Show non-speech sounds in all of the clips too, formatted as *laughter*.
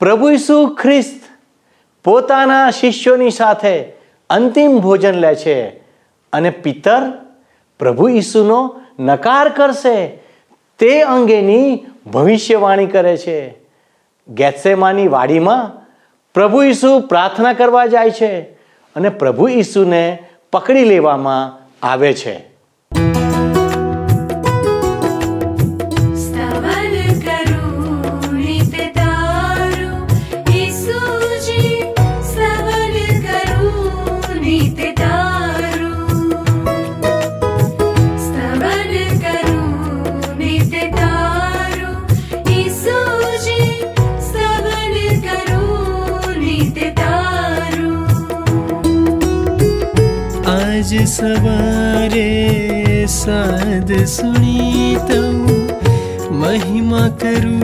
પ્રભુ ઈસુ ખ્રિસ્ત પોતાના શિષ્યોની સાથે અંતિમ ભોજન લે છે અને પિતર પ્રભુ ઈસુનો નકાર કરશે તે અંગેની ભવિષ્યવાણી કરે છે. ગેત્સેમાની વાડીમાં પ્રભુ ઈસુ પ્રાર્થના કરવા જાય છે અને પ્રભુ ઈસુને પકડી લેવામાં આવે છે. आज सवारे साध श महिमा करू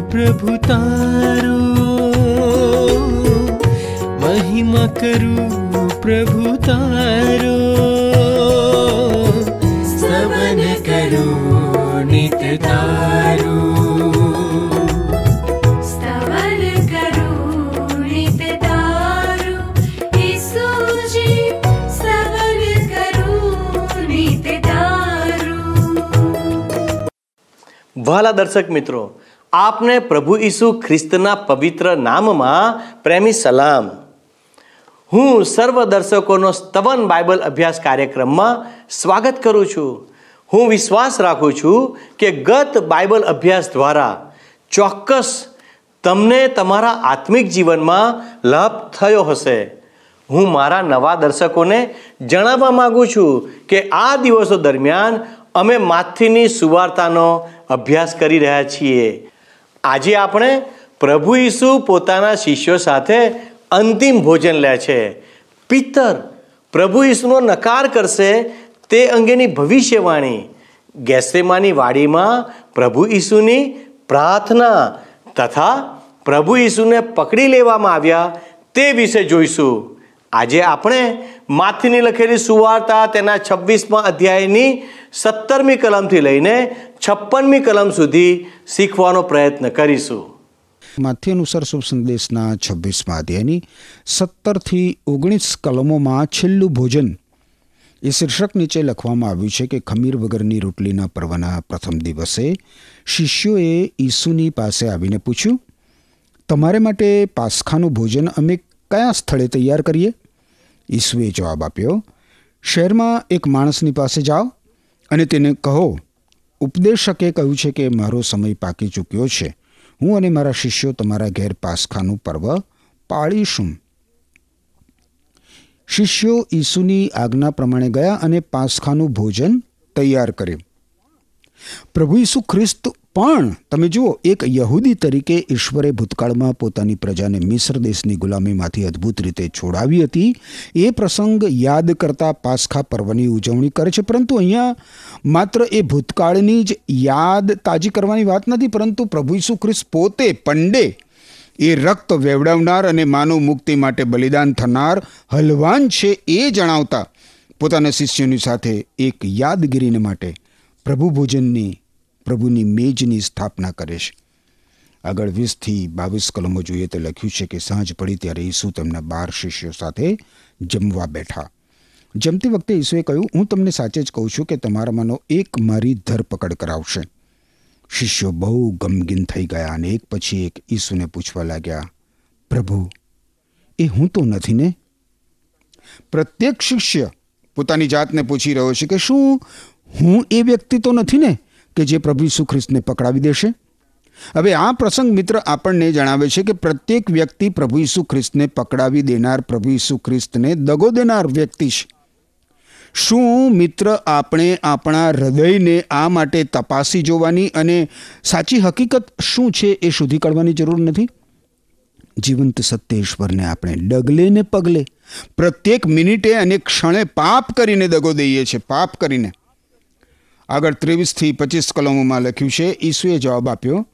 प्रभु तारो। महिमा करू प्रभु तारो। स्तवन करू नित तारो। વહાલા દર્શક મિત્રો, આપને પ્રભુ ઈસુ ખ્રિસ્તના પવિત્ર નામમાં પ્રેમી સલામ. હું સર્વ દર્શકોનો સ્તવન બાઇબલ અભ્યાસ કાર્યક્રમમાં સ્વાગત કરું છું. હું વિશ્વાસ રાખું છું કે ગત બાઇબલ અભ્યાસ દ્વારા ચોક્કસ તમને તમારા આત્મિક જીવનમાં લાભ થયો હશે. હું મારા નવા દર્શકોને જણાવવા માગું છું કે આ દિવસો દરમિયાન અમે માથીની સુવાર્તાનો અભ્યાસ કરી રહ્યા છીએ. આજે આપણે પ્રભુ ઈસુ પોતાના શિષ્યો સાથે અંતિમ ભોજન લે છે. પિત્તર પ્રભુ ઈસુનો નકાર કરશે તે અંગેની ભવિષ્યવાણી. ગેસેમાની વાડીમાં પ્રભુ ઈસુની પ્રાર્થના તથા પ્રભુ ઈસુને પકડી લેવામાં આવ્યા તે વિશે જોઈશું. આજે આપણે માથીની લખેલી સુવાર્તા તેના છવ્વીસમાં અધ્યાયની સત્તરમી કલમથી લઈને છપ્પનમી કલમ સુધી શીખવાનો પ્રયત્ન કરીશું. માથ્ય અનુસાર શુભ સંદેશના છવ્વીસમાં અધ્યાયની સત્તરથી ઓગણીસ કલમોમાં છેલ્લું ભોજન. એ શીર્ષક નીચે લખવામાં આવ્યું છે કે ખમીર વગરની રોટલીના પર્વના પ્રથમ દિવસે શિષ્યોએ ઈસુની પાસે આવીને પૂછ્યું, તમારે માટે પાસખાનું ભોજન અમે કયા સ્થળે તૈયાર કરીએ? ઈસુએ જવાબ આપ્યો, શહેરમાં એક માણસની પાસે જાઓ અને તેને કહો, ઉપદેશકે કહ્યું છે કે મારો સમય પાકી ચૂક્યો છે. હું અને મારા શિષ્યો તમારા ઘેર પાસખાનું પર્વ પાળીશું. શિષ્યો ઈસુની આજ્ઞા પ્રમાણે ગયા અને પાસખાનું ભોજન તૈયાર કર્યું. પ્રભુ ઈસુ ખ્રિસ્ત પણ, તમે જુઓ, એક યહૂદી તરીકે ઈશ્વરે ભૂતકાળમાં પોતાની પ્રજાને મિસ્ર દેશની ગુલામીમાંથી અદ્ભુત રીતે છોડાવી હતી. એ પ્રસંગ યાદ કરતા પાસખા પર્વની ઉજવણી કરે છે. પરંતુ અહીંયા માત્ર એ ભૂતકાળની જ યાદ તાજી કરવાની વાત નથી, પરંતુ પ્રભુ ઈસુ ખ્રિસ્ત પોતે પંડે એ રક્ત વેવડાવનાર અને માનવ મુક્તિ માટે બલિદાન થનાર હલવાન છે એ જણાવતા પોતાના શિષ્યોની સાથે એક યાદગીરીને માટે પ્રભુ ભોજનની, પ્રભુની મેજની સ્થાપના કરે છે. આગળ વીસથી બાવીસ કલમો જોઈએ તો લખ્યું છે કે સાંજ પડી ત્યારે ઈસુ તેમના બાર શિષ્યો સાથે જમવા બેઠા. જમતી વખતે ઈસુએ કહ્યું, હું તમને સાચે જ કહું છું કે તમારામાંનો એક મારી ધરપકડ કરાવશે. શિષ્યો બહુ ગમગીન થઈ ગયા અને એક પછી એક ઈસુને પૂછવા લાગ્યા, પ્રભુ, એ હું તો નથી ને? પ્રત્યેક શિષ્ય પોતાની જાતને પૂછી રહ્યો છે કે શું હું એ વ્યક્તિ તો નથી ને કે જે પ્રભુ ઈસુ ખ્રિસ્તને પકડાવી દેશે? હવે આ પ્રસંગ મિત્ર આપણને જણાવે છે કે પ્રત્યેક વ્યક્તિ પ્રભુ ઈસુ ખ્રિસ્તને પકડાવી દેનાર પ્રભુ ઈસુ ખ્રિસ્તને દગો દેનાર વ્યક્તિ છે. શું મિત્ર આપણે આપણા હૃદયને આ માટે તપાસી જોવાની અને સાચી હકીકત શું છે એ શોધી કાઢવાની જરૂર નથી? જીવંત સત્યેશ્વરને આપણે ડગલે ને પગલે પ્રત્યેક મિનિટે અને ક્ષણે પાપ કરીને દગો દઈએ છીએ, પાપ કરીને. આગળ ત્રેવીસથી પચીસ કલમોમાં લખ્યું છે, ઈસુએ જવાબ આપ્યો,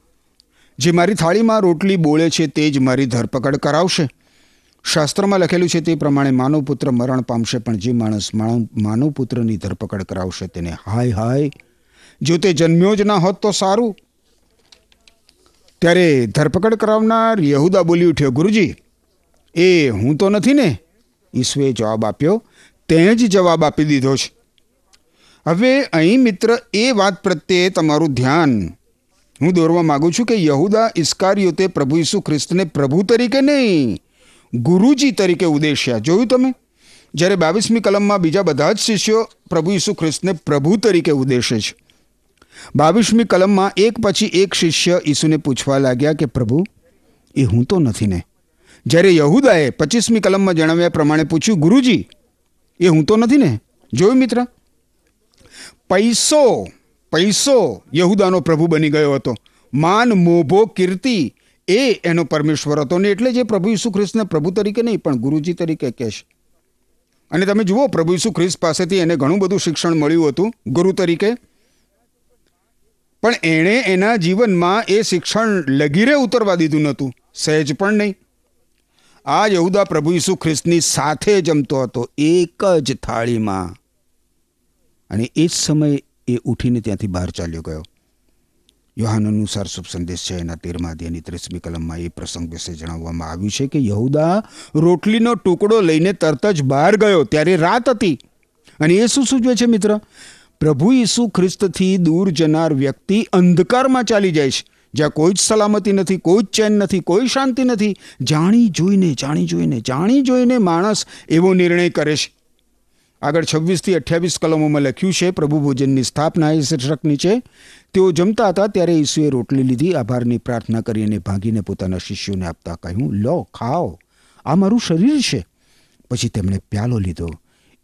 જે મારી થાળીમાં રોટલી બોળે છે તે જ મારી ધરપકડ કરાવશે. શાસ્ત્રમાં લખેલું છે તે પ્રમાણે માનવપુત્ર મરણ પામશે, પણ જે માણસ માનવ માનવપુત્રની ધરપકડ કરાવશે તેને હાય હાય, જો તે જન્મ્યો જ ના હોત તો સારું. ત્યારે ધરપકડ કરાવનાર યહુદા બોલી ઉઠ્યો, ગુરુજી, એ હું તો નથી ને? ઈસુએ જવાબ આપ્યો તે જ જવાબ આપી દીધો છે. હવે અહીં મિત્ર એ વાત પ્રત્યે તમારું ધ્યાન. હું દોરવા માગું છું કે યહુદા ઇસ્કારિયોતે પ્રભુ ઈસુ ખ્રિસ્તને પ્રભુ તરીકે નહીં, ગુરુજી તરીકે ઉદ્દેશ્યા. જોયું તમે? જ્યારે બાવીસમી કલમમાં બીજા બધા જ શિષ્યો પ્રભુ ઈસુ ખ્રિસ્તને પ્રભુ તરીકે ઉદ્દેશે છે. બાવીસમી કલમમાં એક પછી એક શિષ્ય ઈસુને પૂછવા લાગ્યા કે પ્રભુ, એ હું તો નથી ને? જ્યારે યહુદાએ પચીસમી કલમમાં જણાવ્યા પ્રમાણે પૂછ્યું, ગુરુજી, એ હું તો નથી ને? જોયું મિત્ર? પૈસો પૈસો યહુદાનો પ્રભુ બની ગયો હતો. માન, મોભો, કીર્તિ એ એનો પરમેશ્વર હતો ને એટલે જે પ્રભુ ઈસુ ખ્રિસ્તને પ્રભુ તરીકે નહીં, પણ ગુરુજી તરીકે કહેશે અને તમે જુઓ, પ્રભુ ઈસુ ખ્રિસ્ત પાસેથી એને ઘણું બધું શિક્ષણ મળ્યું હતું, ગુરુ તરીકે. પણ એણે એના જીવનમાં એ શિક્ષણ લગીરે ઉતરવા દીધું નહોતું, સહેજ પણ નહીં. આ યહુદા પ્રભુ ઈસુ ખ્રિસ્તની સાથે જમતો હતો, એક જ થાળીમાં. અને એ જ સમયે એ ઉઠીને ત્યાંથી બહાર ચાલ્યો ગયો. યોહાન અનુસાર શુભ સંદેશ છે. એના તેરમા અધ્યાયની ત્રીસમી કલમમાં એ પ્રસંગ વિશે જણાવવામાં આવ્યું છે કે યહુદા રોટલીનો ટુકડો લઈને તરત જ બહાર ગયો ત્યારે રાત હતી. અને એ શું સૂચવે છે મિત્ર? પ્રભુ ઈસુ ખ્રિસ્તથી દૂર જનાર વ્યક્તિ અંધકારમાં ચાલી જાય છે. જ્યાં કોઈ જ સલામતી નથી, કોઈ જ ચેન નથી, કોઈ શાંતિ નથી. જાણી જોઈને જાણી જોઈને જાણી જોઈને માણસ એવો નિર્ણય કરે છે. આગળ છવ્વીસથી અઠ્યાવીસ કલમોમાં લખ્યું છે, પ્રભુ ભોજનની સ્થાપના એ શીર્ષક નીચે તેઓ જમતા હતા ત્યારે ઈસુએ રોટલી લીધી, આભારની પ્રાર્થના કરી અને ભાગીને પોતાના શિષ્યોને આપતા કહ્યું, લો, ખાઓ. આ મારું શરીર છે. પછી તેમણે પ્યાલો લીધો.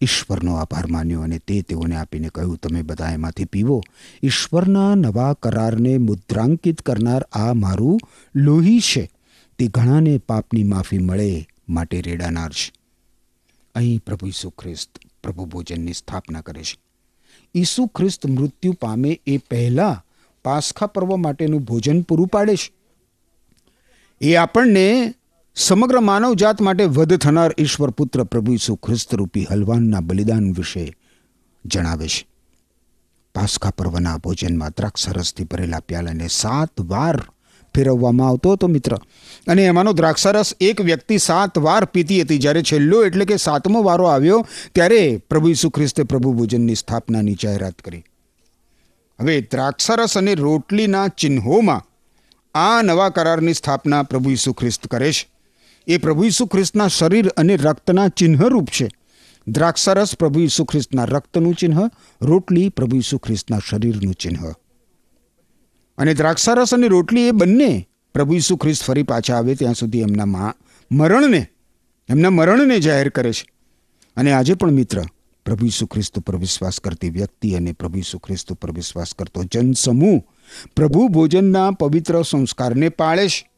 ઈશ્વરનો આભાર માન્યો અને તે તેઓને આપીને કહ્યું, તમે બધા એમાંથી પીવો. ઈશ્વરના નવા કરારને મુદ્રાંકિત કરનાર આ મારું લોહી છે. તે ઘણાને પાપની માફી મળે માટે રેડાનાર છે. અહીં પ્રભુ ઈસુ ખ્રિસ્ત પ્રભુ ભોજનની સ્થાપના કરે છે. ઈસુ ખ્રિસ્ત મૃત્યુ પામે એ પહેલા પાસખા પર્વ માટેનું ભોજન પૂરું પાડે છે. એ આપણને સમગ્ર માનવજાત માટે વધ થનાર ઈશ્વર પુત્ર પ્રભુ ઈસુ ખ્રિસ્ત રૂપી હલવાનના બલિદાન વિશે જણાવે છે. પાસખા પર્વના ભોજનમાં દ્રાક્ષરસથી ભરેલા પ્યાલાને સાત વાર ફેરવવામાં આવતો હતો, મિત્ર. અને એમાંનો દ્રાક્ષરસ એક વ્યક્તિ સાત વાર પીતી હતી. જ્યારે છેલ્લો એટલે કે સાતમો વારો આવ્યો, ત્યારે પ્રભુ ઈસુ ખ્રિસ્તે પ્રભુ ભોજનની સ્થાપનાની જાહેરાત કરી. હવે દ્રાક્ષરસ અને રોટલીના ચિહ્નોમાં આ નવા કરારની સ્થાપના પ્રભુ ઈસુ ખ્રિસ્ત કરે છે. એ પ્રભુ ઈસુ ખ્રિસ્તના શરીર અને રક્તના ચિહ્નરૂપ છે. દ્રાક્ષરસ પ્રભુ ઈસુ ખ્રિસ્તના રક્તનું ચિહ્ન, રોટલી પ્રભુ ઈસુ ખ્રિસ્તના શરીરનું ચિહ્ન. અને દ્રાક્ષારસ અને રોટલી એ બંને પ્રભુ ઈસુ ખ્રિસ્ત ફરી પાછા આવે ત્યાં સુધી એમના મા મરણને, એમના મરણને જાહેર કરે છે. અને આજે પણ મિત્ર, પ્રભુ ઈસુ ખ્રિસ્ત ઉપર વિશ્વાસ કરતી વ્યક્તિ અને પ્રભુ ઈસુ ખ્રિસ્ત ઉપર વિશ્વાસ કરતો જનસમૂહ પ્રભુ ભોજનના પવિત્ર સંસ્કારને પાળે છે.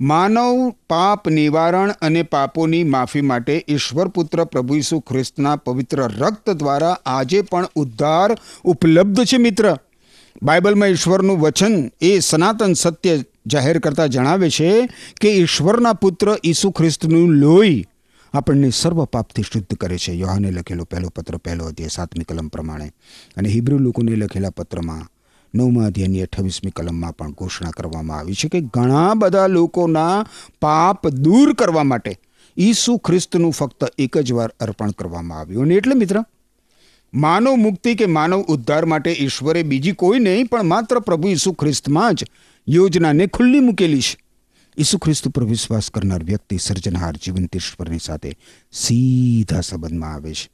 માનવ પાપ નિવારણ અને પાપોની માફી માટે ઈશ્વર પુત્ર પ્રભુ ઈસુ ખ્રિસ્તના પવિત્ર રક્ત દ્વારા આજે પણ ઉદ્ધાર ઉપલબ્ધ છે મિત્ર. બાઇબલમાં ઈશ્વરનું વચન એ સનાતન સત્ય જાહેર કરતા જણાવે છે કે ઈશ્વરના પુત્ર ઈસુ ખ્રિસ્તનું લોહી આપણને સર્વ પાપથી શુદ્ધ કરે છે. યોહાને લખેલો પહેલો પત્ર, પહેલો અધ્યાય, સાતમી કલમ પ્રમાણે. અને હિબ્રુ લોકોને લખેલા પત્રમાં નવમા અધ્યાયની અઠ્ઠાવીસમી કલમમાં પણ ઘોષણા કરવામાં આવી છે કે ઘણા બધા લોકોના પાપ દૂર કરવા માટે ઈસુ ખ્રિસ્તનું ફક્ત એક જ વાર અર્પણ કરવામાં આવ્યું. અને એટલે મિત્ર માનવ મુક્તિ કે માનવ ઉદ્ધાર માટે ઈશ્વરે બીજી કોઈ નહીં, પણ માત્ર પ્રભુ ઈસુ ખ્રિસ્તમાં જ યોજનાને ખુલ્લી મૂકેલી છે. ઈસુ ખ્રિસ્ત ઉપર વિશ્વાસ કરનાર વ્યક્તિ સર્જનહાર જીવંત ઈશ્વરની સાથે સીધા સંબંધમાં આવે છે.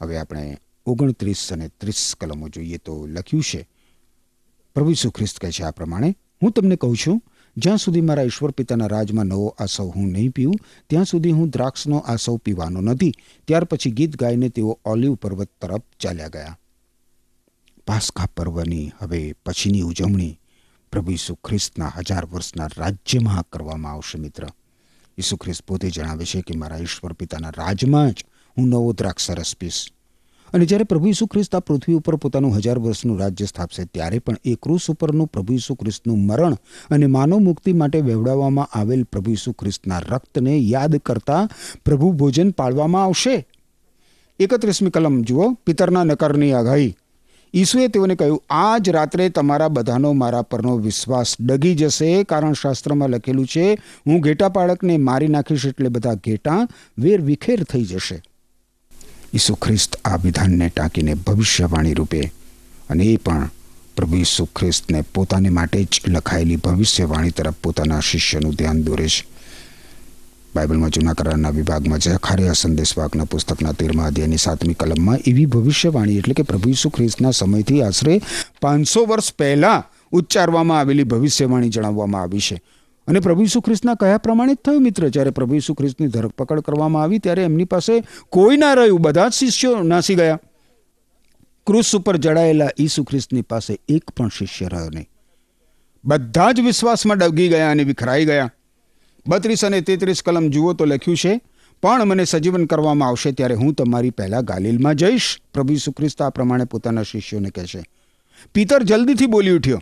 હવે આપણે ઓગણત્રીસ અને ત્રીસ કલમો જોઈએ તો લખ્યું છે, પ્રભુ ઈસુ ખ્રિસ્ત કહે છે આ પ્રમાણે હું તમને કહું છું જ્યાં સુધી મારા ઈશ્વર પિતાના રાજમાં નવો આસવ હું નહીં પીઉં, ત્યાં સુધી હું દ્રાક્ષનો આસવ પીવાનો નથી. ત્યાર પછી ગીત ગાઈને તેઓ ઓલિવ પર્વત તરફ ચાલ્યા ગયા. પાસ્કા પર્વની હવે પછીની ઉજવણી પ્રભુ ઈસુ ખ્રિસ્તના હજાર વર્ષના રાજ્યમાં કરવામાં આવશે મિત્ર. ઈસુ ખ્રિસ્ત પોતે જણાવે છે કે મારા ઈશ્વર પિતાના રાજમાં જ હું નવો દ્રાક્ષરસ પીશ. અને જ્યારે પ્રભુ ઈસુ ખ્રિસ્ત આ પૃથ્વી ઉપર પોતાનું હજાર વર્ષનું રાજ્ય સ્થાપશે, ત્યારે પણ એ ક્રુસ ઉપરનું પ્રભુ ઈસુ ખ્રિસ્તનું મરણ અને માનવ મુક્તિ માટે વેવડાવવામાં આવેલ પ્રભુ ઈસુ ખ્રિસ્તના રક્તને યાદ કરતા પ્રભુ ભોજન પાળવામાં આવશે. એકત્રીસમી કલમ જુઓ, પિતરના નકારની આગાહી. ઈસુએ તેઓને કહ્યું, આજ રાત્રે તમારા બધાનો મારા પરનો વિશ્વાસ ડગી જશે, કારણ શાસ્ત્રમાં લખેલું છે, હું ઘેટા પાળકને મારી નાખીશ એટલે બધા ઘેટા વેર વિખેર થઈ જશે. ઈસુ ખ્રિસ્ત આ વિધાનને ટાંકીને ભવિષ્યવાણી રૂપે અને એ પણ પ્રભુ ઈસુ ખ્રિસ્તને પોતાને માટે જ લખાયેલી ભવિષ્યવાણી તરફ પોતાના શિષ્યનું ધ્યાન દોરે છે. બાઇબલમાં જૂના કરારના વિભાગમાં જખારિયા સંદેશવાકના પુસ્તકના તેરમા અધ્યાયની સાતમી કલમમાં એવી ભવિષ્યવાણી એટલે કે પ્રભુ ઈસુ ખ્રિસ્તના સમયથી આશરે પાંચસો વર્ષ પહેલાં ઉચ્ચારવામાં આવેલી ભવિષ્યવાણી જણાવવામાં આવી છે. અને પ્રભુ ઈસુ ખ્રિસ્તના કયા પ્રમાણે જ થયું મિત્ર? જ્યારે પ્રભુ ઈસુ ખ્રિસ્તની ધરપકડ કરવામાં આવી, ત્યારે એમની પાસે કોઈ ના રહ્યું. બધા જ શિષ્યો નાસી ગયા. ક્રુસ ઉપર જડાયેલા ઈસુ ખ્રિસ્તની પાસે એક પણ શિષ્ય રહ્યો નહીં. બધા જ વિશ્વાસમાં ડગી ગયા અને વિખરાઈ ગયા. બત્રીસ અને તેત્રીસ કલમ જુઓ તો લખ્યું છે, પણ મને સજીવન કરવામાં આવશે ત્યારે હું તમારી પહેલાં ગાલિલમાં જઈશ. પ્રભુ ઈસુ ખ્રિસ્ત આ પ્રમાણે પોતાના શિષ્યોને કહેશે પિતર જલ્દીથી બોલી ઉઠ્યો.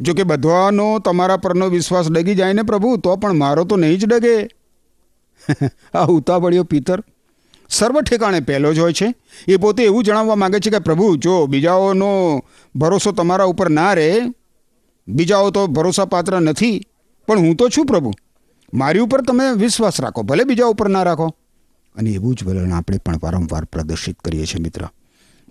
જો કે બધાનો તમારા પરનો વિશ્વાસ ડગી જાય ને પ્રભુ, તો પણ મારો તો નહીં જ ડગે. *laughs* આ ઉતાવળ્યો પિતર સર્વ ઠેકાણે પહેલો જ હોય છે. એ પોતે એવું જણાવવા માગે છે કે પ્રભુ, જો બીજાઓનો ભરોસો તમારા ઉપર ના રહે, બીજાઓ તો ભરોસાપાત્ર નથી, પણ હું તો છું પ્રભુ. મારી ઉપર તમે વિશ્વાસ રાખો, ભલે બીજા ઉપર ના રાખો. અને એવું જ વલણ આપણે પણ વારંવાર પ્રદર્શિત કરીએ છીએ મિત્ર.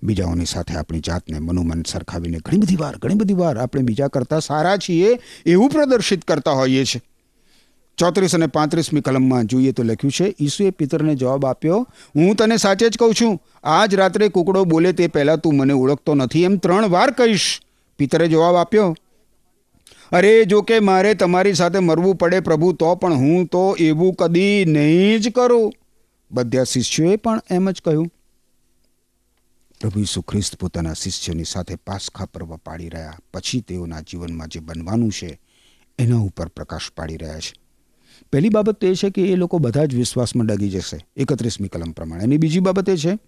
બીજાઓની સાથે આપણી જાતને મનોમન સરખાવીને ઘણી બધી વાર ઘણી બધી વાર આપણે બીજા કરતાં સારા છીએ એવું પ્રદર્શિત કરતા હોઈએ છીએ. ચોત્રીસ અને પાંત્રીસમી કલમમાં જોઈએ તો લખ્યું છે, ઈસુએ પિતરને જવાબ આપ્યો, હું તને સાચે જ કહું છું. આજ રાત્રે કુકડો બોલે તે પહેલાં તું મને ઓળખતો નથી એમ ત્રણ વાર કહીશ. પિતરે જવાબ આપ્યો, અરે, જો કે મારે તમારી સાથે મરવું પડે પ્રભુ, તો પણ હું તો એવું કદી નહીં જ કરું. બધા શિષ્યોએ પણ એમ જ કહ્યું પ્રભુ ઈસુ ખ્રિસ્ત પોતાના શિષ્યોની સાથે પાસખા પર્વ પાડી રહ્યા, પછી તેઓના જીવનમાં જે બનવાનું છે, એના ઉપર પ્રકાશ પાડી રહ્યા છે. પહેલી બાબત એ છે કે એ લોકો બધા જ વિશ્વાસમાં ડગી જશે, એકત્રીસમી કલમ પ્રમાણે. અને બીજી બાબત એ છે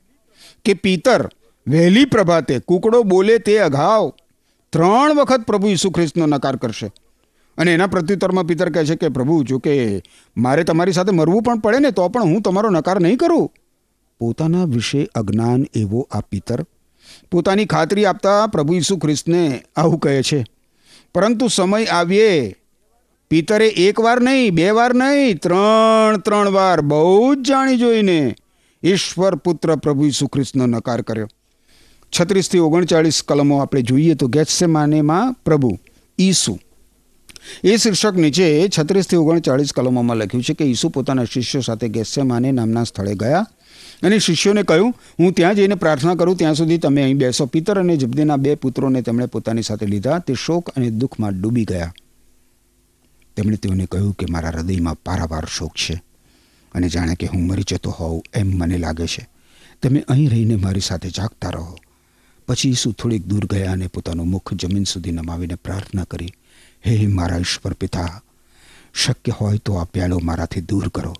કે પિતર વહેલી પ્રભાતે કુકડો બોલે તે અગાઉ ત્રણ વખત પ્રભુ ઈસુ ખ્રિસ્તનો નકાર કરશે. અને એના પ્રત્યુત્તરમાં પિતર કહે છે કે પ્રભુ જો કે મારે તમારી સાથે મરવું પણ પડે ને તો પણ હું તમારો નકાર નહીં કરું. પોતાના વિશે અજ્ઞાન એવો આ પિતર પોતાની ખાતરી આપતા પ્રભુ ઈસુ ખ્રિસ્તને આવું કહે છે, પરંતુ સમય આવીએ, પિતરે એક વાર નહીં, બે વાર નહીં, ત્રણ ત્રણ વાર બહુ જ જાણી જોઈને ઈશ્વર પુત્ર પ્રભુ ઈસુ ખ્રિસ્તનો નકાર કર્યો. છત્રીસથી ઓગણચાળીસ કલમો આપણે જોઈએ તો ગેસે માનેમાં પ્રભુ ઈસુ. એ શીર્ષક નીચે છત્રીસથી ઓગણચાળીસ કલમોમાં લખ્યું છે કે ઈસુ પોતાના શિષ્યો સાથે ગેસે માને નામના સ્થળે ગયા. અને શિષ્યોને કહ્યું, હું ત્યાં જઈને પ્રાર્થના કરું, ત્યાં સુધી તમે અહીં બેસો. પિતર અને જબદીના બે પુત્રોને તેમણે પોતાની સાથે લીધા. તે શોક અને દુઃખમાં ડૂબી ગયા. તેમણે તેઓને કહ્યું કે, મારા હૃદયમાં પારાવાર શોક છે અને જાણે કે હું મરી જતો હોઉં એમ મને લાગે છે. તમે અહીં રહીને મારી સાથે જાગતા રહો. પછી ઈસુ થોડીક દૂર ગયા અને પોતાનું મુખ જમીન સુધી નમાવીને પ્રાર્થના કરી, હે મારા ઈશ્વર પિતા, શક્ય હોય તો આ પ્યાલો મારાથી દૂર કરો.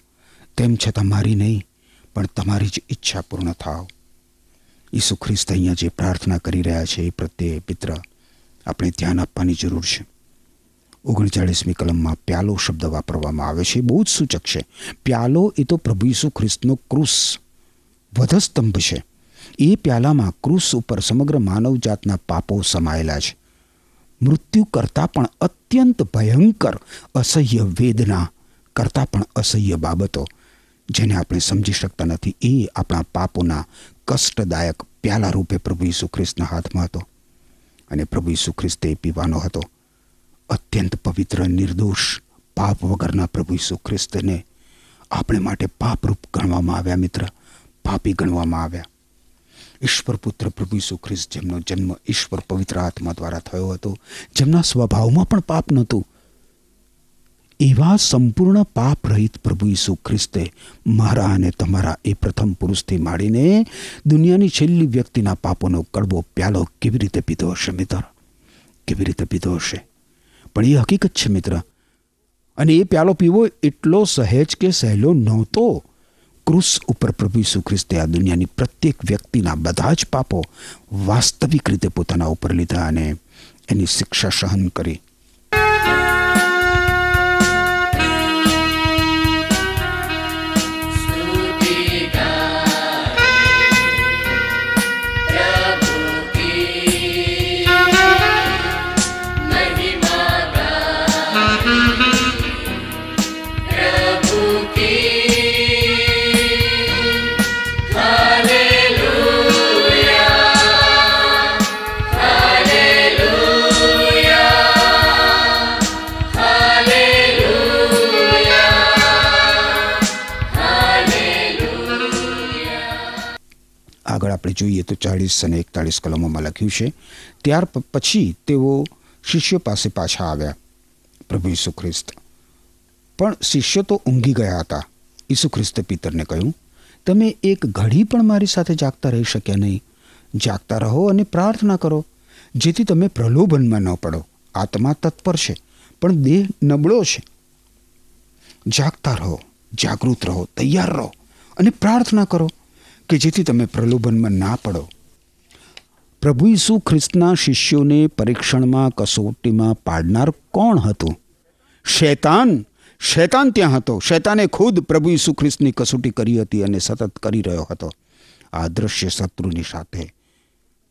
તેમ છતાં મારી નહીં પણ તમારી જ ઈચ્છા પૂર્ણ થાવ ઈસુ ખ્રિસ્ત અહીંયા જે પ્રાર્થના કરી રહ્યા છે એ પ્રત્યે પિત્ર, આપણે ધ્યાન આપવાની જરૂર છે. ઓગણચાળીસમી કલમમાં પ્યાલો શબ્દ વાપરવામાં આવે છે, બહુ જ સૂચક છે. પ્યાલો એ તો પ્રભુ ઈસુ ખ્રિસ્તનો ક્રુસ વધસ્તંભ છે. એ પ્યાલામાં ક્રુસ ઉપર સમગ્ર માનવજાતના પાપો સમાયેલા છે. મૃત્યુ કરતાં પણ અત્યંત ભયંકર અસહ્ય વેદના કરતાં પણ અસહ્ય બાબતો જેને આપણે સમજી શકતા નથી. એ આપણા પાપોના કષ્ટદાયક પ્યાલા રૂપે પ્રભુ ઈસુ ખ્રિસ્તના હાથમાં હતો અને પ્રભુ ઈસુ ખ્રિસ્તે પીવાનો હતો. અત્યંત પવિત્ર, નિર્દોષ પાપ વગરના પ્રભુ ઈસુ ખ્રિસ્તને આપણે માટે પાપરૂપ ગણવામાં આવ્યા, મિત્ર. પાપી ગણવામાં આવ્યા. ઈશ્વર પુત્ર પ્રભુ ઈસુ ખ્રિસ્ત જેમનો જન્મ ઈશ્વર પવિત્ર આત્મા દ્વારા થયો હતો, જેમના સ્વભાવમાં પણ પાપ નહોતું. એવા સંપૂર્ણ પાપ રહિત પ્રભુ ઈસુ ખ્રિસ્તે મારા અને તમારા એ પ્રથમ પુરુષથી માંડીને દુનિયાની છેલ્લી વ્યક્તિના પાપોનો કડવો પ્યાલો કેવી રીતે પીધો હશે મિત્ર? કેવી રીતે પીધો હશે? પણ એ હકીકત છે મિત્ર. અને એ પ્યાલો પીવો એટલો સહેજ કે સહેલો નહોતો. ક્રુસ ઉપર પ્રભુ ઈસુ ખ્રિસ્તે આ દુનિયાની પ્રત્યેક વ્યક્તિના બધા જ પાપો વાસ્તવિક રીતે પોતાના ઉપર લીધા અને એની શિક્ષા સહન કરી. આપણે જોઈએ તો ચાળીસ અને એકતાળીસ કલમોમાં લખ્યું છે, ત્યાર પછી તેઓ શિષ્યો પાસે પાછા આવ્યા, પ્રભુ ઈસુ ખ્રિસ્ત. પણ શિષ્યો તો ઊંઘી ગયા હતા. ઈસુ ખ્રિસ્તે પિતરને કહ્યું, તમે એક ઘડી પણ મારી સાથે જાગતા રહી શક્યા નહીં. જાગતા રહો અને પ્રાર્થના કરો, જેથી તમે પ્રલોભનમાં ન પડો. આત્મા તત્પર છે, પણ દેહ નબળો છે. જાગતા રહો, જાગૃત રહો, તૈયાર રહો અને પ્રાર્થના કરો. કે જેથી તમે પ્રલોભનમાં ના પડો. પ્રભુ ઈસુ ખ્રિસ્તના શિષ્યોને પરીક્ષણમાં કસોટીમાં પાડનાર કોણ હતું? શૈતાન! શૈતાન ત્યાં હતો. શૈતાને ખુદ પ્રભુ ઈસુ ખ્રિસ્તની કસોટી કરી હતી અને સતત કરી રહ્યો હતો. આ દ્રશ્ય શત્રુની સાથે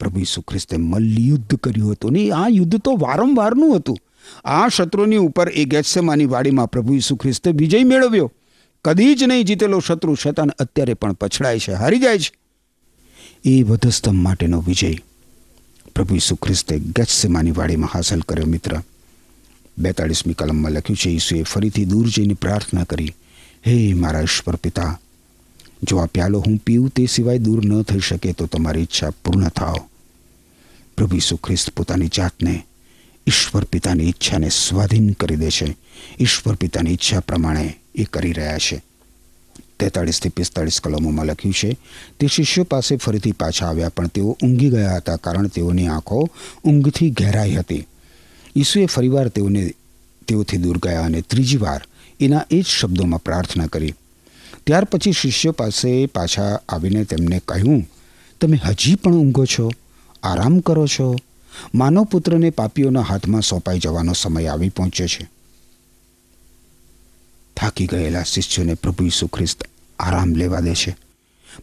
પ્રભુ ઈસુ ખ્રિસ્તે મલ્લયુદ્ધ કર્યું હતું ને આ યુદ્ધ તો વારંવારનું હતું. આ શત્રુની ઉપર એ ગેત્સેમાની વાડીમાં પ્રભુ ઈસુ ખ્રિસ્તે વિજય મેળવ્યો. કદી જ નહીં જીતેલો શત્રુ શેતાન અત્યારે પણ પછડાય છે, હારી જાય છે. એ વધસ્તંભ માટેનો વિજય પ્રભુ ઈસુ ખ્રિસ્તે ગેત્સેમાની વાડીમાં હાંસલ કર્યો, મિત્ર. બેતાળીસમી કલમમાં લખ્યું છે, ઈસુએ ફરીથી દૂર જઈને પ્રાર્થના કરી, હે મારા ઈશ્વર પિતા, જો આ પ્યાલો હું પીઉં તે સિવાય દૂર ન થઈ શકે તો તમારી ઈચ્છા પૂર્ણ થાવ પ્રભુ ઈસુ ખ્રિસ્ત પોતાની જાતને ઈશ્વર પિતાની ઈચ્છાને સ્વાધીન કરી દે છે. ઈશ્વર પિતાની ઈચ્છા પ્રમાણે એ કરી રહ્યા છે. તેતાળીસથી પિસ્તાળીસ કલમોમાં લખ્યું છે, તે શિષ્યો પાસે ફરીથી પાછા આવ્યા, પણ તેઓ ઊંઘી ગયા હતા કારણ તેઓની આંખો ઊંઘથી ઘેરાઈ હતી. ઈસુએ ફરીવાર તેઓને, તેઓથી દૂર ગયા અને ત્રીજી વાર એના એ જ શબ્દોમાં પ્રાર્થના કરી. ત્યાર પછી શિષ્યો પાસે પાછા આવીને તેમને કહ્યું, તમે હજી પણ ઊંઘો છો? આરામ કરો છો? માનવ પુત્રને પાપીઓના હાથમાં સોંપાઈ જવાનો સમય આવી પહોંચ્યો છે. થાકી ગયેલા શિષ્યોને પ્રભુ ઈસુ ખ્રિસ્ત આરામ લેવા દે છે.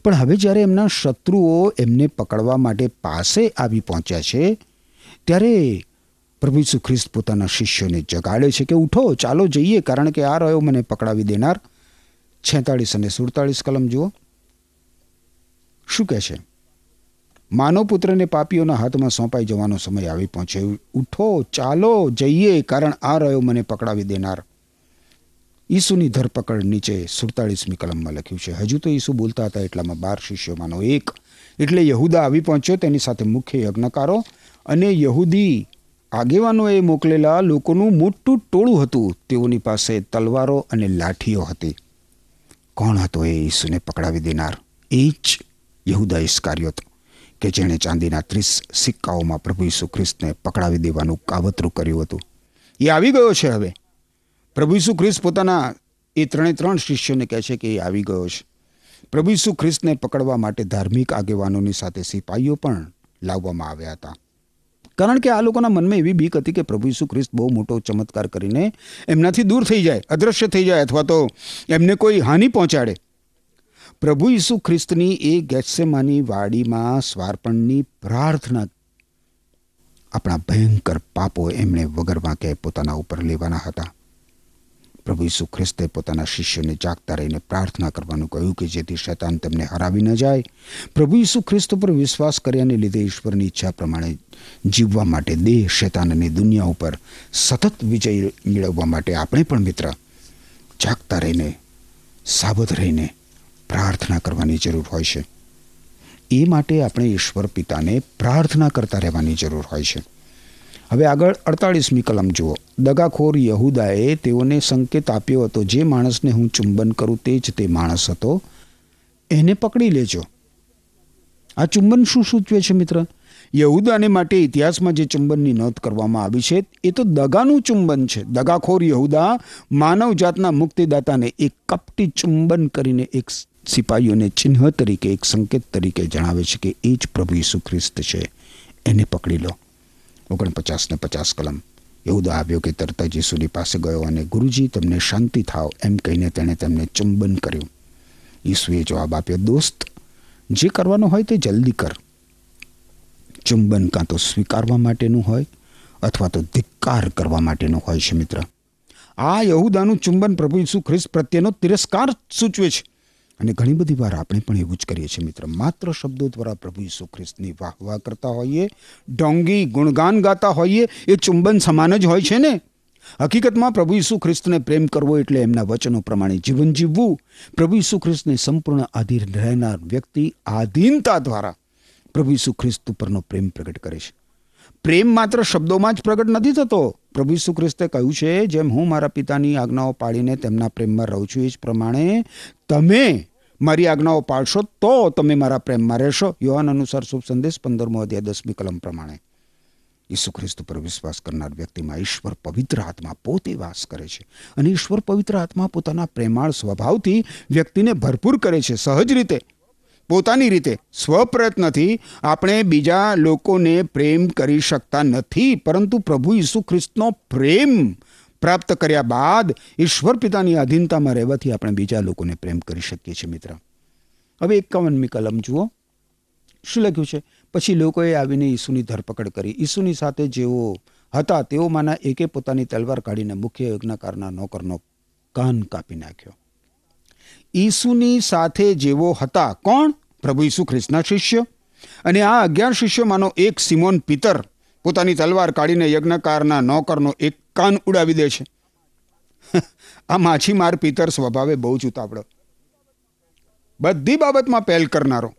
પણ હવે જ્યારે એમના શત્રુઓ એમને પકડવા માટે પાસે આવી પહોંચ્યા છે, ત્યારે પ્રભુ ઈસુ ખ્રિસ્ત પોતાના શિષ્યોને જગાડે છે કે, ઉઠો, ચાલો જઈએ, કારણ કે આ રહ્યો મને પકડાવી દેનાર. છેતાળીસ અને સુડતાળીસ કલમ જુઓ. શું કહે છે? માનવ પુત્રને પાપીઓના હાથમાં સોંપાઈ જવાનો સમય આવી પહોંચ્યો. ઉઠો, ચાલો જઈએ, કારણ આ રહ્યો મને પકડાવી દેનાર. ઈસુની ધરપકડ નીચે સુડતાળીસમી કલમમાં લખ્યું છે. હજુ તો ઈસુ બોલતા હતા એટલામાં બાર શિષ્યોમાંનો એક. એટલે યહુદા આવી પહોંચ્યો, તેની સાથે મુખ્ય યજ્ઞકારો અને યહૂદી આગેવાનોએ મોકલેલા લોકોનું મોટું ટોળું હતું. તેઓની પાસે તલવારો અને લાઠીઓ હતી. કોણ હતો એ ઈસુને પકડાવી દેનાર? એ જ યહુદા ઇસ્કારિયોત, કે જેણે ચાંદીના ત્રીસ સિક્કાઓમાં પ્રભુ ઈસુ ખ્રિસ્તને પકડાવી દેવાનું કાવતરું કર્યું હતું. એ આવી ગયો છે હવે. પ્રભુ ઈસુ ખ્રિસ્ત પોતાના એ ત્રણે ત્રણ શિષ્યોને કહે છે કે એ આવી ગયો છે. પ્રભુ ઈસુ ખ્રિસ્તને પકડવા માટે ધાર્મિક આગેવાનોની સાથે સિપાહીઓ પણ લાવવામાં આવ્યા હતા. કારણ કે આ લોકોના મનમાં એવી બીક હતી કે પ્રભુ ઈસુ ખ્રિસ્ત બહુ મોટો ચમત્કાર કરીને એમનાથી દૂર થઈ જાય અદૃશ્ય થઈ જાય અથવા તો એમને કોઈ હાનિ પહોંચાડે. પ્રભુ ઈસુ ખ્રિસ્તની એ ગેસેમાની વાડીમાં સ્વાર્પણની પ્રાર્થના આપણા ભયંકર પાપો એમણે વગર વાંકે પોતાના ઉપર લેવાના હતા. પ્રભુ ઈસુ ખ્રિસ્તે પોતાના શિષ્યોને જાગતા રહીને પ્રાર્થના કરવાનું કહ્યું કે જેથી શૈતાન તેમને હરાવી ન જાય. પ્રભુ ઈસુ ખ્રિસ્ત પર વિશ્વાસ કર્યાને લીધે ઈશ્વરની ઈચ્છા પ્રમાણે જીવવા માટે દેહ શૈતાન અને દુનિયા ઉપર સતત વિજય મેળવવા માટે આપણે પણ મિત્ર જાગતા રહીને, સાવધ રહીને પ્રાર્થના કરવાની જરૂર હોય છે. એ માટે આપણે ઈશ્વર પિતાને પ્રાર્થના કરતા રહેવાની જરૂર હોય છે. હવે આગળ અડતાળીસમી કલમ જુઓ. દગાખોર યહુદાએ તેઓને સંકેત આપ્યો હતો, જે માણસને હું ચુંબન કરું તે જ તે માણસ હતો. એને પકડી લેજો. આ ચુંબન શું સૂચવે છે મિત્ર? યહુદાને માટે ઇતિહાસમાં જે ચુંબનની નોંધ કરવામાં આવી છે, એ તો દગાનું ચુંબન છે. દગાખોર યહુદા માનવ જાતના મુક્તિદાતાને એક કપટી ચુંબન કરીને એક સિપાહીઓને ચિહ્ન તરીકે, એક સંકેત તરીકે જણાવે છે કે એ જ પ્રભુ ઈસુ ખ્રિસ્ત છે. એને પકડી લો. ઓગણપચાસ ને પચાસ કલમ. યહુદા આવ્યો કે તરત જ ઈસુની પાસે ગયો અને ગુરુજી, તમને શાંતિ થાવ, એમ કહીને તેણે તેમને ચુંબન કર્યું. ઈસુએ જવાબ આપ્યો, દોસ્ત, જે કરવાનું હોય તે જલ્દી કર. ચુંબન કાં તો સ્વીકારવા માટેનું હોય અથવા તો ધિક્કાર કરવા માટેનું હોય છે મિત્ર. આ યહુદાનું ચુંબન પ્રભુ ઈસુ ખ્રિસ્ત પ્રત્યેનો તિરસ્કાર સૂચવે છે. અને ઘણી બધી વાર આપણે પણ એવું જ કરીએ છીએ મિત્ર. માત્ર શબ્દો દ્વારા પ્રભુ ઈસુ ખ્રિસ્તની વાહ વાહ કરતા હોઈએ, ડોંગી ગુણગાન ગાતા હોઈએ, એ ચુંબન સમાન જ હોય છે ને? હકીકતમાં પ્રભુ ઈસુ ખ્રિસ્તને પ્રેમ કરવો એટલે એમના વચનો પ્રમાણે જીવન જીવવું, પ્રભુ ઈસુ ખ્રિસ્તને સંપૂર્ણ આધીન રહેનાર વ્યક્તિ આધીનતા દ્વારા પ્રભુ ઈસુ ખ્રિસ્ત ઉપરનો પ્રેમ પ્રગટ કરે છે. પ્રેમ માત્ર શબ્દોમાં જ પ્રગટ નથી થતો. પ્રભુ ઈસુ ખ્રિસ્તે કહ્યું છે, જેમ હું મારા પિતાની આજ્ઞાઓ પાળીને તેમના પ્રેમમાં રહું છું, એ જ પ્રમાણે તમે મારી આજ્ઞાઓ પાળશો તો તમે મારા પ્રેમમાં રહેશો. યોહાન અનુસાર શુભ સંદેશ પંદરમો અધ્યાય, દસમી કલમ પ્રમાણે. ઈસુ ખ્રિસ્ત પર વિશ્વાસ કરનાર વ્યક્તિમાં ઈશ્વર પવિત્ર આત્મા પોતે વાસ કરે છે અને ઈશ્વર પવિત્ર આત્મા પોતાના પ્રેમાળ સ્વભાવથી વ્યક્તિને ભરપૂર કરે છે. સહજ રીતે પોતાની રીતે સ્વપ્રયત્નથી આપણે બીજા લોકોને પ્રેમ કરી શકતા નથી. પરંતુ પ્રભુ ઈસુ ખ્રિસ્તનો પ્રેમ પ્રાપ્ત કર્યા બાદ ઈશ્વર પિતાની અધીનતામાં રહેવાથી આપણે બીજા લોકોને પ્રેમ કરી શકીએ છીએ મિત્ર. હવે એકાવનમી કલમ જુઓ. શું લખ્યું છે? પછી લોકોએ આવીને ઈસુની ધરપકડ કરી. ઈસુની સાથે જેઓ હતા તેઓમાંના એકે પોતાની તલવાર કાઢીને મુખ્ય યજ્ઞકારના નોકરનો કાન કાપી નાખ્યો. ઈસુની સાથે જેવો હતા કોણ? પ્રભુ ઈસુ ખ્રિસ્તના શિષ્ય. અને આ અગિયાર શિષ્યોમાંનો એક સિમોન પિતર પોતાની તલવાર કાઢીને યજ્ઞકારના નોકરનો એક કાન ઉડાવી દે છે. *laughs* આ માછીમાર પિતર સ્વભાવે બહુ જ ઉતાવળો. બધી બાબતમાં પહેલ કરનારો.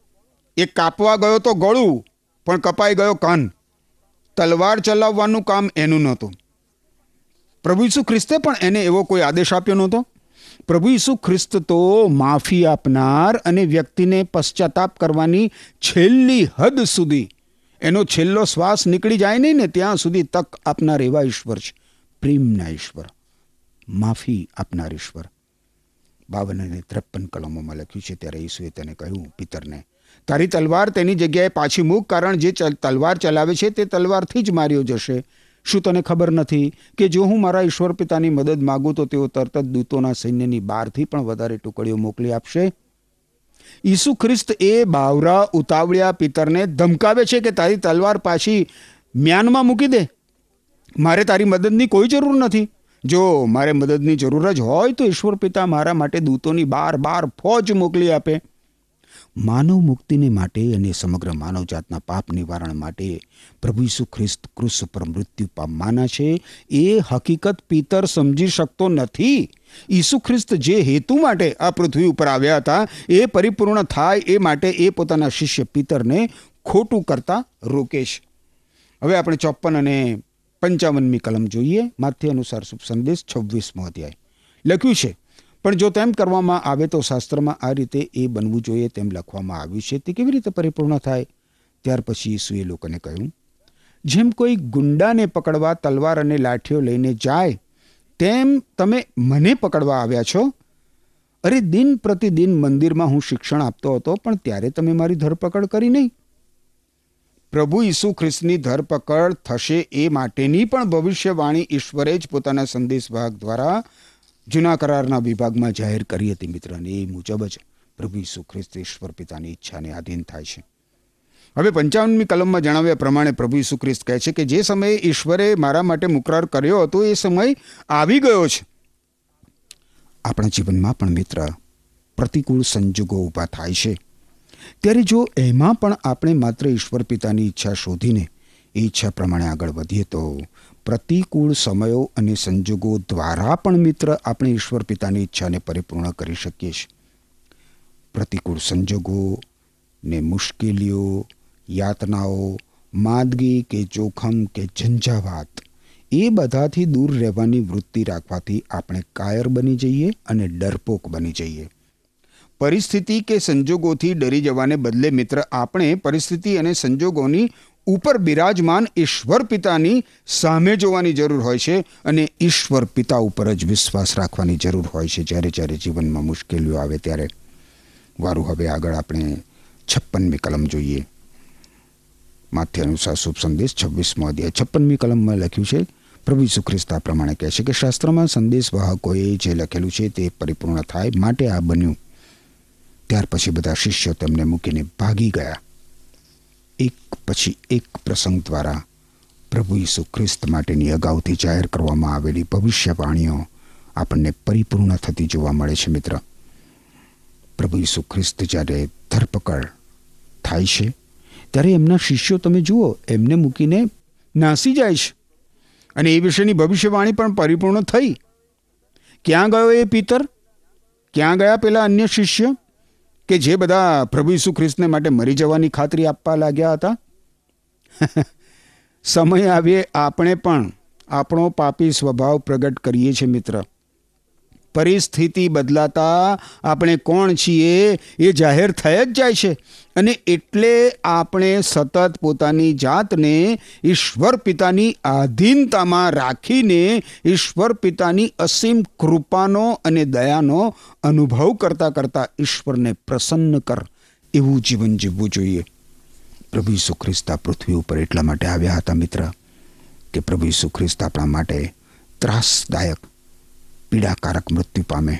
એ કાપવા ગયો તો ગળું, પણ કપાઈ ગયો કાન. તલવાર ચલાવવાનું કામ એનું નહોતું. પ્રભુ ઈસુ ખ્રિસ્તે પણ એને એવો કોઈ આદેશ આપ્યો નહોતો? પ્રભુ ઈસુ ખ્રિસ્ત તો માફી આપનાર અને વ્યક્તિને પશ્ચાતાપ કરવાની છેલ્લી હદ સુધી. એનો છેલ્લો શ્વાસ નીકળી જાય નહીં ને ત્યાં સુધી તક આપનાર એવા ઈશ્વર છે. પ્રેમના ઈશ્વર. માફી આપનાર ઈશ્વર. બાવન અને ત્રેપન કલમોમાં લખ્યું છે, ત્યારે ઈસુએ તેને કહ્યું, પિતરને, તારી તલવાર તેની જગ્યાએ પાછી મૂક, કારણ જે તલવાર ચલાવે છે તે તલવારથી જ માર્યો જશે. શું તને ખબર નથી કે જો હું મારા ઈશ્વર પિતાની મદદ માગું તો તેઓ તરત જ દૂતોના સૈન્યની બહારથી પણ વધારે ટુકડીઓ મોકલી આપશે? ઈસુ ખ્રિસ્ત એ બાવરા ઉતાવળિયા પિતરને ધમકાવે છે કે તારી તલવાર પાછી મ્યાનમાં મૂકી દે. મારે તારી મદદની કોઈ જરૂર નથી. જો મારે મદદની જરૂર જ હોય તો ઈશ્વર પિતા મારા માટે દૂતોની બાર બાર ફોજ મોકલી આપે. માનવ મુક્તિને માટે અને સમગ્ર માનવજાતના પાપ નિવારણ માટે પ્રભુ ઈસુ ખ્રિસ્ત ક્રુસ પર મૃત્યુ પામવાના છે. એ હકીકત પિતર સમજી શકતો નથી. ઈસુ ખ્રિસ્ત જે હેતુ માટે આ પૃથ્વી ઉપર આવ્યા હતા, એ પરિપૂર્ણ થાય એ માટે એ પોતાના શિષ્ય પિતરને ખોટું કરતા રોકે છે. હવે આપણે ચોપન અને પંચાવનમી કલમ જોઈએ. માથે અનુસાર શુભ સંદેશ છવ્વીસમો અધ્યાય. લખ્યું છે પણ જો તેમ કરવામાં આવે તો શાસ્ત્રમાં આ રીતે એ બનવું જોઈએ તેમ લખવામાં આવ્યું છે. તે કેવી રીતે પરિપૂર્ણ થાય? ત્યાર પછી ઈસુએ લોકોને કહ્યું, જેમ કોઈ ગુંડાને પકડવા તલવાર અને લાઠીઓ લઈને જાય, તેમ તમે મને પકડવા આવ્યા છો? અરે, દિન પ્રતિદિન મંદિરમાં હું શિક્ષણ આપતો હતો, પણ ત્યારે તમે મારી ધરપકડ કરી નહીં. પ્રભુ ઈસુ ખ્રિસ્તની ધરપકડ થશે એ માટેની પણ ભવિષ્યવાણી ઈશ્વરે જ પોતાના સંદેશવાહક દ્વારા જૂના કરારના વિભાગમાં જાહેર કરી હતી મિત્રને. એ મુજબ જ પ્રભુ ઈસુ ખ્રિસ્ત ઈશ્વર પિતાની ઈચ્છાને આધીન થાય છે. હવે પંચાવનમી કલમમાં જણાવ્યા પ્રમાણે પ્રભુ ઈસુ ખ્રિસ્ત કહે છે કે જે સમયે ઈશ્વરે મારા માટે મુકરાર કર્યો હતો, એ સમય આવી ગયો છે. આપણા જીવનમાં પણ મિત્ર પ્રતિકૂળ સંજોગો ઊભા થાય છે. ત્યારે જો એમાં પણ આપણે માત્ર ઈશ્વર પિતાની ઈચ્છા શોધીને ઈચ્છા પ્રમાણે આગળ વધીએ તો પ્રતિકૂળ સમયો અને સંજોગો દ્વારા પણ મિત્ર આપણે ઈશ્વર પિતાની ઈચ્છાને પરિપૂર્ણ કરી શકીએ છીએ. પ્રતિકૂળ સંજોગો ને મુશ્કેલીઓ, યાતનાઓ, માદગી કે જોખમ કે ઝંઝાવાત, એ બધાથી દૂર રહેવાની વૃત્તિ રાખવાથી આપણે કાયર બની જઈએ અને ડરપોક બની જઈએ. પરિસ્થિતિ કે સંજોગોથી ડરી જવાને બદલે મિત્ર, આપણે પરિસ્થિતિ અને સંજોગોની ઉપર બિરાજમાન ઈશ્વર પિતાની સામે જોવાની જરૂર હોય છે અને ઈશ્વર પિતા ઉપર જ વિશ્વાસ રાખવાની જરૂર હોય છે. જ્યારે જ્યારે જીવનમાં મુશ્કેલીઓ આવે ત્યારે વારું હવે આગળ આપણે છપ્પનમી કલમ જોઈએ. માથે અનુસાર શુભ સંદેશ છવ્વીસમો અધ્યાય. છપ્પનમી કલમમાં લખ્યું છે, પ્રભુ ઈસુ ખ્રિસ્ત આ પ્રમાણે કહે છે કે શાસ્ત્રમાં સંદેશ વાહકોએ જે લખેલું છે તે પરિપૂર્ણ થાય માટે આ બન્યું. ત્યાર પછી બધા શિષ્યો તેમને મૂકીને ભાગી ગયા. એક પછી એક પ્રસંગ દ્વારા પ્રભુ ઈસુ ખ્રિસ્ત માટેની અગાઉથી જાહેર કરવામાં આવેલી ભવિષ્યવાણીઓ આપણને પરિપૂર્ણ થતી જોવા મળે છે, મિત્ર. પ્રભુ ઈસુ ખ્રિસ્ત જ્યારે ધરપકડ થાય છે, ત્યારે એમના શિષ્યો, તમે જુઓ, એમને મૂકીને નાસી જાય છે. અને એ વિશેની ભવિષ્યવાણી પણ પરિપૂર્ણ થઈ. ક્યાં ગયો એ પિતર? ક્યાં ગયા પેલા અન્ય શિષ્ય? કે જે બધા પ્રભુ ઈસુ ખ્રિસ્તને માટે મરી જવાની ખાતરી આપવા લાગ્યા હતા? *laughs* સમય આવીએ, આપણે પણ આપણો પાપી સ્વભાવ પ્રગટ કરીએ છીએ મિત્ર. પરિસ્થિતિ બદલાતા આપણે કોણ છીએ એ જાહેર થઈ જ જાય છે. અને એટલે આપણે સતત પોતાની જાતને ઈશ્વર પિતાની આધીનતામાં રાખીને ઈશ્વર પિતાની અસીમ કૃપાનો અને દયાનો અનુભવ કરતાં કરતાં ઈશ્વરને પ્રસન્ન કર. એવું જીવન જીવવું જોઈએ. પ્રભુ ઈસુ ખ્રિસ્ત પૃથ્વી ઉપર એટલા માટે આવ્યા હતા મિત્ર કે પ્રભુ ઈસુ ખ્રિસ્ત આપણા માટે ત્રાસદાયક પીડાકારક મૃત્યુ પામે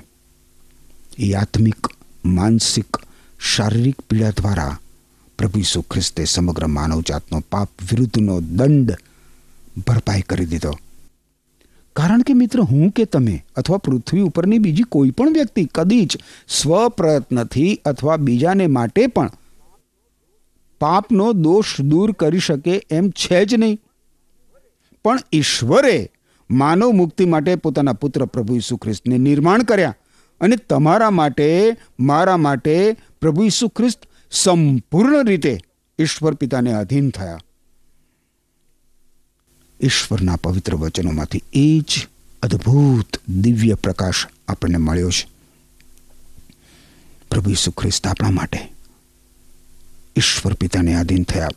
એ આત્મિક માનસિક શારીરિક પીડા દ્વારા પ્રભુ ઈસુ ખ્રિસ્તે સમગ્ર માનવજાતનો પાપ વિરુદ્ધનો દંડ ભરપાઈ કરી દીધો કારણ કે મિત્ર હું કે તમે અથવા પૃથ્વી ઉપરની બીજી કોઈ પણ વ્યક્તિ કદી જ સ્વપ્રયત્નથી અથવા બીજાને માટે પણ પાપનો દોષ દૂર કરી શકે એમ છે જ નહીં પણ ઈશ્વરે માનવ મુક્તિ માટે પોતાના પુત્ર પ્રભુ ઈસુ ખ્રિસ્તને નિર્માણ કર્યા અને તમારા માટે, મારા માટે પ્રભુ ઈસુ ખ્રિસ્ત સંપૂર્ણ રીતે ઈશ્વર પિતાને અધીન થયા. ઈશ્વરના પવિત્ર વચનોમાંથી એ જ અદ્ભુત દિવ્ય પ્રકાશ આપણને મળ્યો છે. પ્રભુ ઈસુ ખ્રિસ્ત આપણા માટે ઈશ્વર પિતાને આધીન થયા.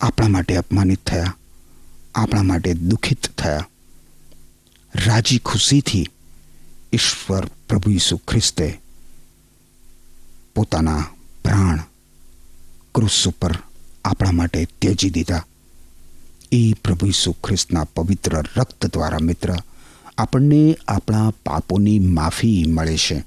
આપણા માટે અપમાનિત થયા. આપણા માટે દુઃખિત થયા. રાજી ખુશીથી ઈશ્વર પ્રભુ ઈસુ ખ્રિસ્તે પોતાના પ્રાણ ક્રુસ ઉપર આપણા માટે ત્યજી દીધા. એ પ્રભુ ઈસુ ખ્રિસ્તના પવિત્ર રક્ત દ્વારા મિત્ર આપણને આપણા પાપોની માફી મળે છે.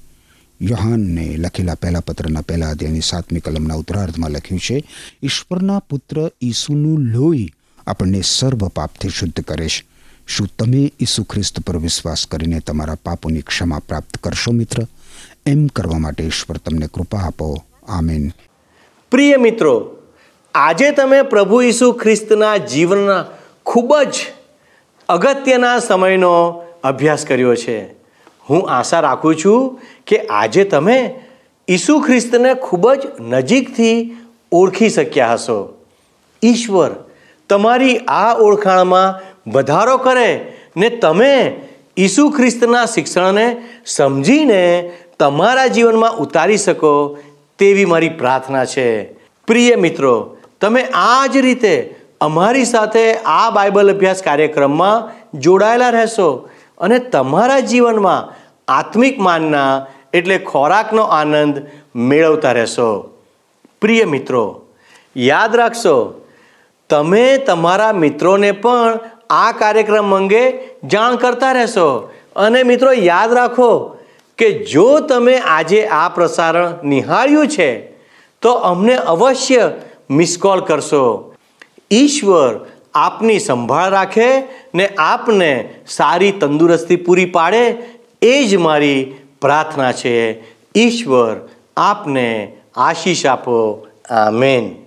યોહાનને લખેલા પહેલા પત્રના પહેલા અધ્યાયની સાતમી કલમના ઉત્તરાર્ધમાં લખ્યું છે, ઈશ્વરના પુત્ર ઈસુનું લોહી આપણને સર્વ પાપથી શુદ્ધ કરે છે. શું તમે ઈસુ ખ્રિસ્ત પર વિશ્વાસ કરીને તમારા પાપોની ક્ષમા પ્રાપ્ત કરશો મિત્ર? એમ કરવા માટે ઈશ્વર તમને કૃપા આપો. આમીન. પ્રિય મિત્રો, આજે તમે પ્રભુ ઈસુ ખ્રિસ્તના જીવનના ખૂબ જ અગત્યના સમયનો અભ્યાસ કર્યો છે. હું આશા રાખું છું કે આજે તમે ઈસુ ખ્રિસ્તને ખૂબ જ નજીકથી ઓળખી શક્યા હશો. ઈશ્વર તમારી આ ઓળખાણમાં વધારો કરે ને તમે ઈસુ ખ્રિસ્તના શિક્ષણને સમજીને તમારા જીવનમાં ઉતારી શકો તેવી મારી પ્રાર્થના છે. પ્રિય મિત્રો, તમે આ જ રીતે અમારી સાથે આ બાઇબલ અભ્યાસ કાર્યક્રમમાં જોડાયેલા રહેશો અને તમારા જીવનમાં આત્મિક માનના એટલે ખોરાકનો આનંદ મેળવતા રહેશો. પ્રિય મિત્રો, યાદ રાખશો તમે તમારા મિત્રોને પણ આ કાર્યક્રમ અંગે જાણ કરતા રહેશો. અને મિત્રો, યાદ રાખો કે જો તમે આજે આ પ્રસારણ નિહાળ્યું છે, તો અમને અવશ્ય મિસ કોલ કરશો. ઈશ્વર આપની સંભાળ રાખે ને આપને સારી તંદુરસ્તી પૂરી પાડે એ જ મારી પ્રાર્થના છે. ઈશ્વર આપને આશીષ આપો. આમેન.